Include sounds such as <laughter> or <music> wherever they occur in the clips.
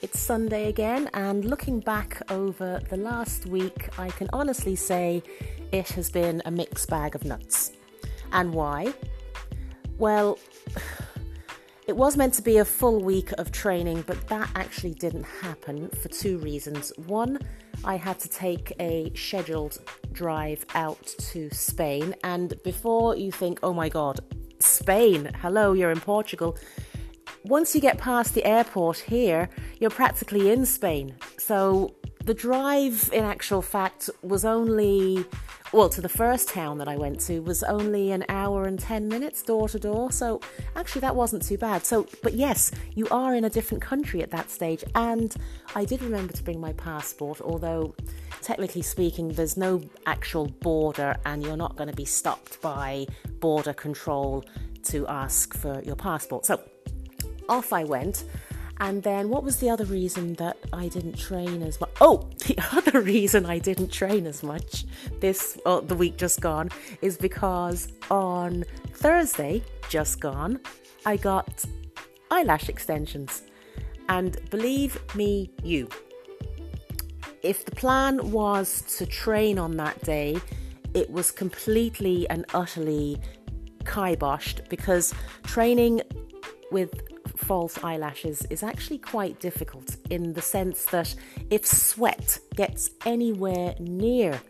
It's Sunday again, and looking back over the last week, I can honestly say it has been a mixed bag of nuts. And why? Well, <sighs> it was meant to be a full week of training, but that actually didn't happen for two reasons. One, I had to take a scheduled drive out to Spain, and before you think, oh my god, Spain, hello, you're in Portugal once you get past the airport here, you're practically in Spain. So the drive, in actual fact, was only, well, to the first town that I went to was only an hour and 10 minutes door to door. So actually, that wasn't too bad. So, but yes, you are in a different country at that stage. And I did remember to bring my passport, although technically speaking, there's no actual border and you're not going to be stopped by border control to ask for your passport. So, off I went. And then what was the other reason that I didn't train as much? Oh, <laughs> the other reason I didn't train as much this the week just gone is because on Thursday just gone, I got eyelash extensions. And believe me, you, if the plan was to train on that day, it was completely and utterly kiboshed because training with false eyelashes is actually quite difficult in the sense that if sweat gets anywhere near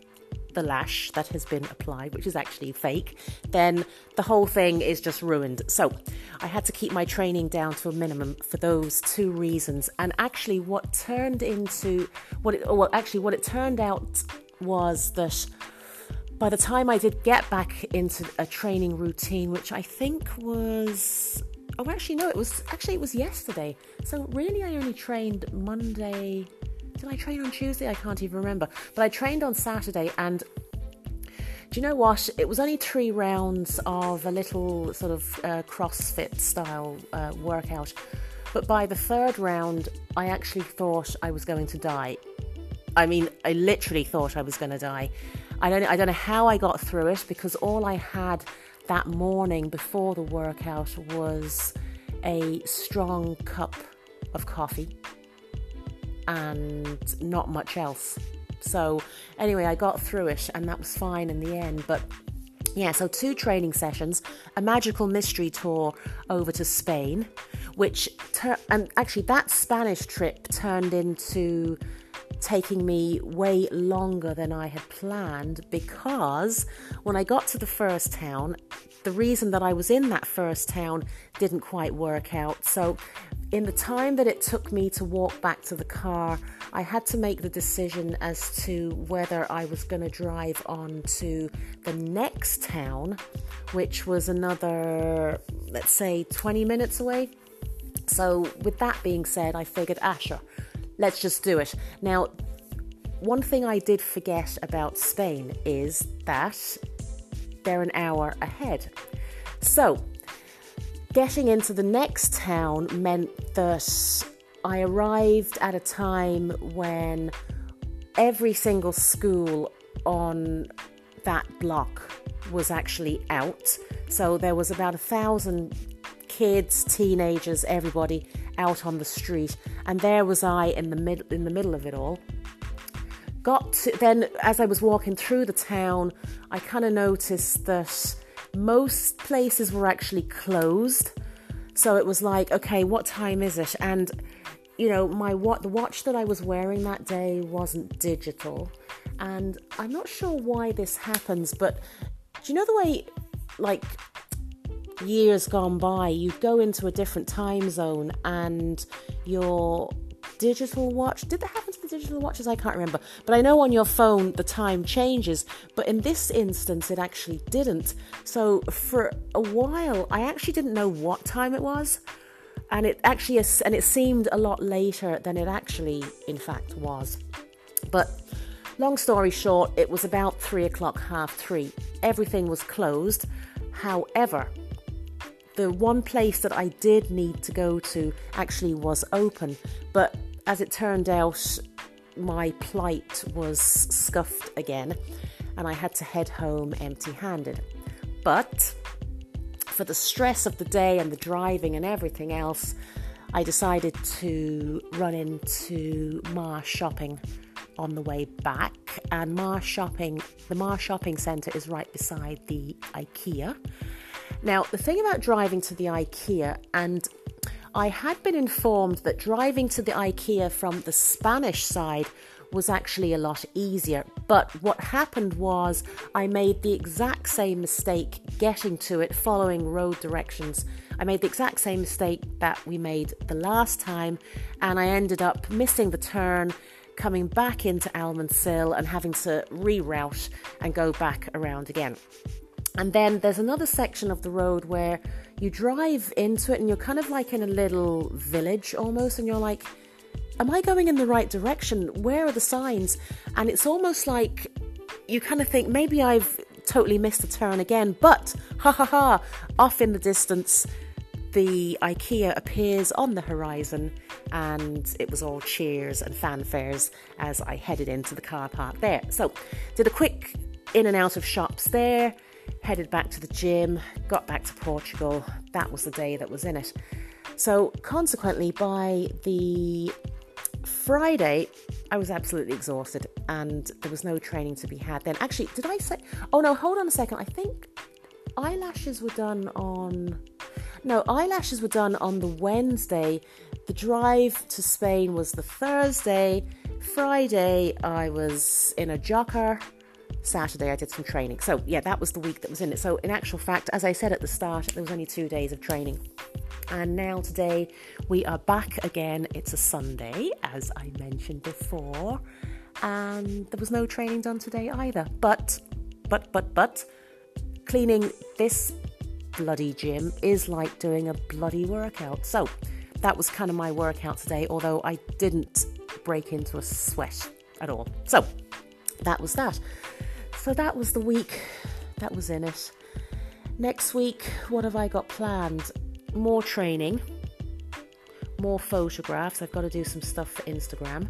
the lash that has been applied, which is actually fake, then the whole thing is just ruined. So I had to keep my training down to a minimum for those two reasons. And actually, what turned into what it, well, actually, what it turned out was that by the time I did get back into a training routine, which I think was Oh, actually, no. It was actually it was yesterday. So really, I only trained Monday. Did I train on Tuesday? I can't even remember. But I trained on Saturday, and do you know what? It was only three rounds of a little sort of uh, CrossFit style uh, workout. But by the third round, I actually thought I was going to die. I mean, I literally thought I was going to die. I don't, I don't know how I got through it because all I had that morning before the workout was a strong cup of coffee and not much else. So, anyway, I got through it and that was fine in the end. But yeah, so two training sessions, a magical mystery tour over to Spain, which, ter- and actually, that Spanish trip turned into taking me way longer than I had planned because when I got to the first town, the reason that I was in that first town didn't quite work out. So, in the time that it took me to walk back to the car, I had to make the decision as to whether I was going to drive on to the next town, which was another, let's say, 20 minutes away. So, with that being said, I figured, ah, sure, let's just do it. Now, one thing I did forget about Spain is that they're an hour ahead. So, getting into the next town meant that I arrived at a time when every single school on that block was actually out. So there was about a thousand kids, teenagers, everybody out on the street, and there was I in the mid in the middle of it all. Got to, then as I was walking through the town, I kind of noticed that most places were actually closed. So it was like, okay, what time is it? And you know, my what the watch that I was wearing that day wasn't digital. And I'm not sure why this happens, but do you know the way like years gone by, you go into a different time zone and your digital watch. Did that happen to the digital watches? I can't remember. But I know on your phone the time changes. But in this instance, it actually didn't. So for a while, I actually didn't know what time it was. And it actually and it seemed a lot later than it actually, in fact, was. But long story short, it was about three o'clock, half three. Everything was closed. However, the one place that I did need to go to actually was open, but as it turned out, my plight was scuffed again, and I had to head home empty handed. But for the stress of the day and the driving and everything else, I decided to run into Mars Shopping on the way back, and Mars Shopping, the Mars Shopping Centre is right beside the IKEA. Now, the thing about driving to the IKEA, and I had been informed that driving to the IKEA from the Spanish side was actually a lot easier. But what happened was I made the exact same mistake getting to it following road directions. I made the exact same mistake that we made the last time, and I ended up missing the turn, coming back into Almancil and having to reroute and go back around again. And then there's another section of the road where you drive into it and you're kind of like in a little village almost, and you're like, Am I going in the right direction? Where are the signs? And it's almost like you kind of think maybe I've totally missed a turn again, but ha ha ha, off in the distance, the IKEA appears on the horizon, and it was all cheers and fanfares as I headed into the car park there. So, did a quick in and out of shops there headed back to the gym, got back to Portugal. That was the day that was in it. So, consequently, by the Friday, I was absolutely exhausted and there was no training to be had then. Actually, did I say? Oh no, hold on a second. I think eyelashes were done on. No, eyelashes were done on the Wednesday. The drive to Spain was the Thursday. Friday, I was in a jocker Saturday I did some training. So, yeah, that was the week that was in it. So, in actual fact, as I said at the start, there was only two days of training. And now today we are back again. It's a Sunday, as I mentioned before. And there was no training done today either. But, but, but, but, cleaning this bloody gym is like doing a bloody workout. So, that was kind of my workout today, although I didn't break into a sweat at all. So, that was that. So that was the week that was in it. Next week, what have I got planned? More training, more photographs. I've got to do some stuff for Instagram.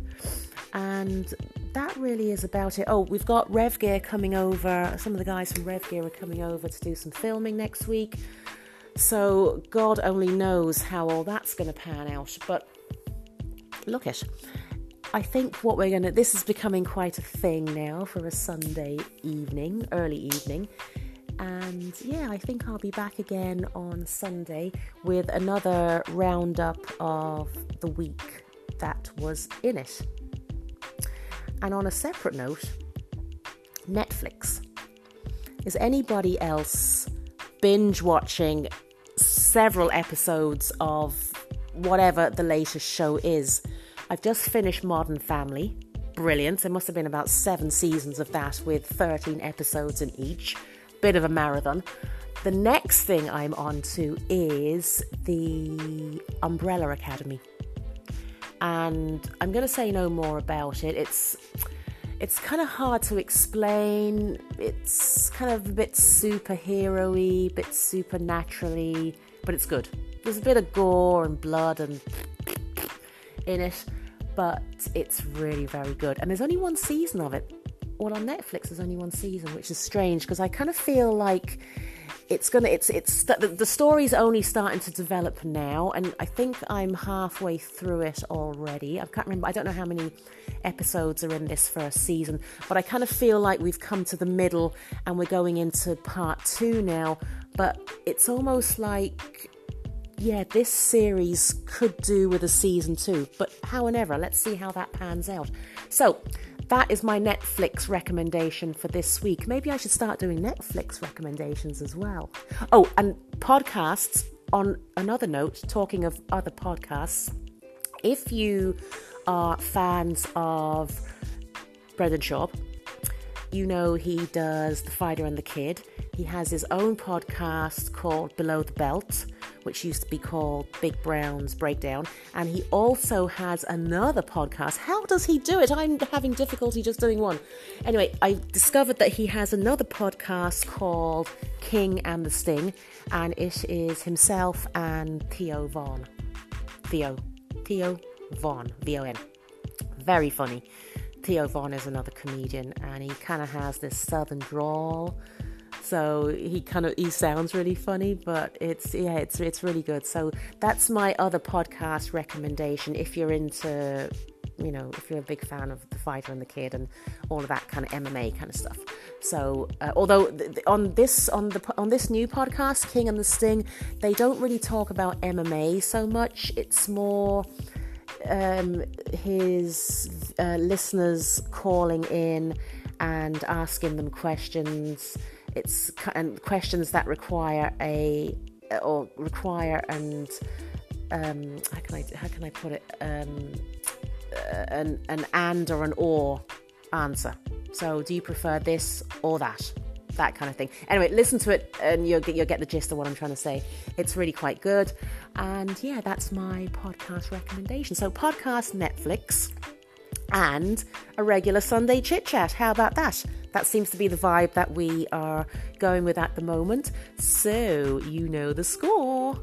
And that really is about it. Oh, we've got Rev Gear coming over. Some of the guys from Rev Gear are coming over to do some filming next week. So God only knows how all that's going to pan out. But look it. I think what we're going to, this is becoming quite a thing now for a Sunday evening, early evening. And yeah, I think I'll be back again on Sunday with another roundup of the week that was in it. And on a separate note, Netflix. Is anybody else binge watching several episodes of whatever the latest show is? I've just finished Modern Family. Brilliant. There must have been about seven seasons of that with 13 episodes in each. Bit of a marathon. The next thing I'm on to is the Umbrella Academy. And I'm going to say no more about it. It's it's kind of hard to explain. It's kind of a bit superhero-y, bit supernaturally, but it's good. There's a bit of gore and blood and in it but it's really very good. And there's only one season of it. Well, on Netflix, there's only one season, which is strange because I kind of feel like it's gonna it's it's the, the story's only starting to develop now and i think i'm halfway through it already i can't remember i don't know how many episodes are in this first season but i kind of feel like we've come to the middle and we're going into part two now but it's almost like yeah, this series could do with a season two, but however, let's see how that pans out. So, that is my Netflix recommendation for this week. Maybe I should start doing Netflix recommendations as well. Oh, and podcasts, on another note, talking of other podcasts, if you are fans of Brendan Schaub, you know he does The Fighter and the Kid. He has his own podcast called Below the Belt which used to be called Big Brown's Breakdown. And he also has another podcast. How does he do it? I'm having difficulty just doing one. Anyway, I discovered that he has another podcast called King and the Sting, and it is himself and Theo Von. Theo. Theo Von. V O N. Very funny. Theo Von is another comedian, and he kind of has this southern drawl So he kind of he sounds really funny, but it's yeah, it's it's really good. So that's my other podcast recommendation if you're into you know, if you're a big fan of the fighter and the kid and all of that kind of MMA kind of stuff. So, uh, although th- th- on this on the on this new podcast, King and the Sting, they don't really talk about MMA so much. It's more um, his uh, listeners calling in and asking them questions. It's and questions that require a or require and um, how can I how can I put it um, uh, an an and or an or answer. So, do you prefer this or that? That kind of thing. Anyway, listen to it and you'll get, you'll get the gist of what I'm trying to say. It's really quite good. And yeah, that's my podcast recommendation. So, podcast Netflix and a regular Sunday chit chat. How about that? That seems to be the vibe that we are going with at the moment. So, you know the score.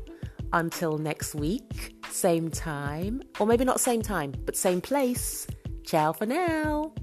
Until next week, same time, or maybe not same time, but same place. Ciao for now.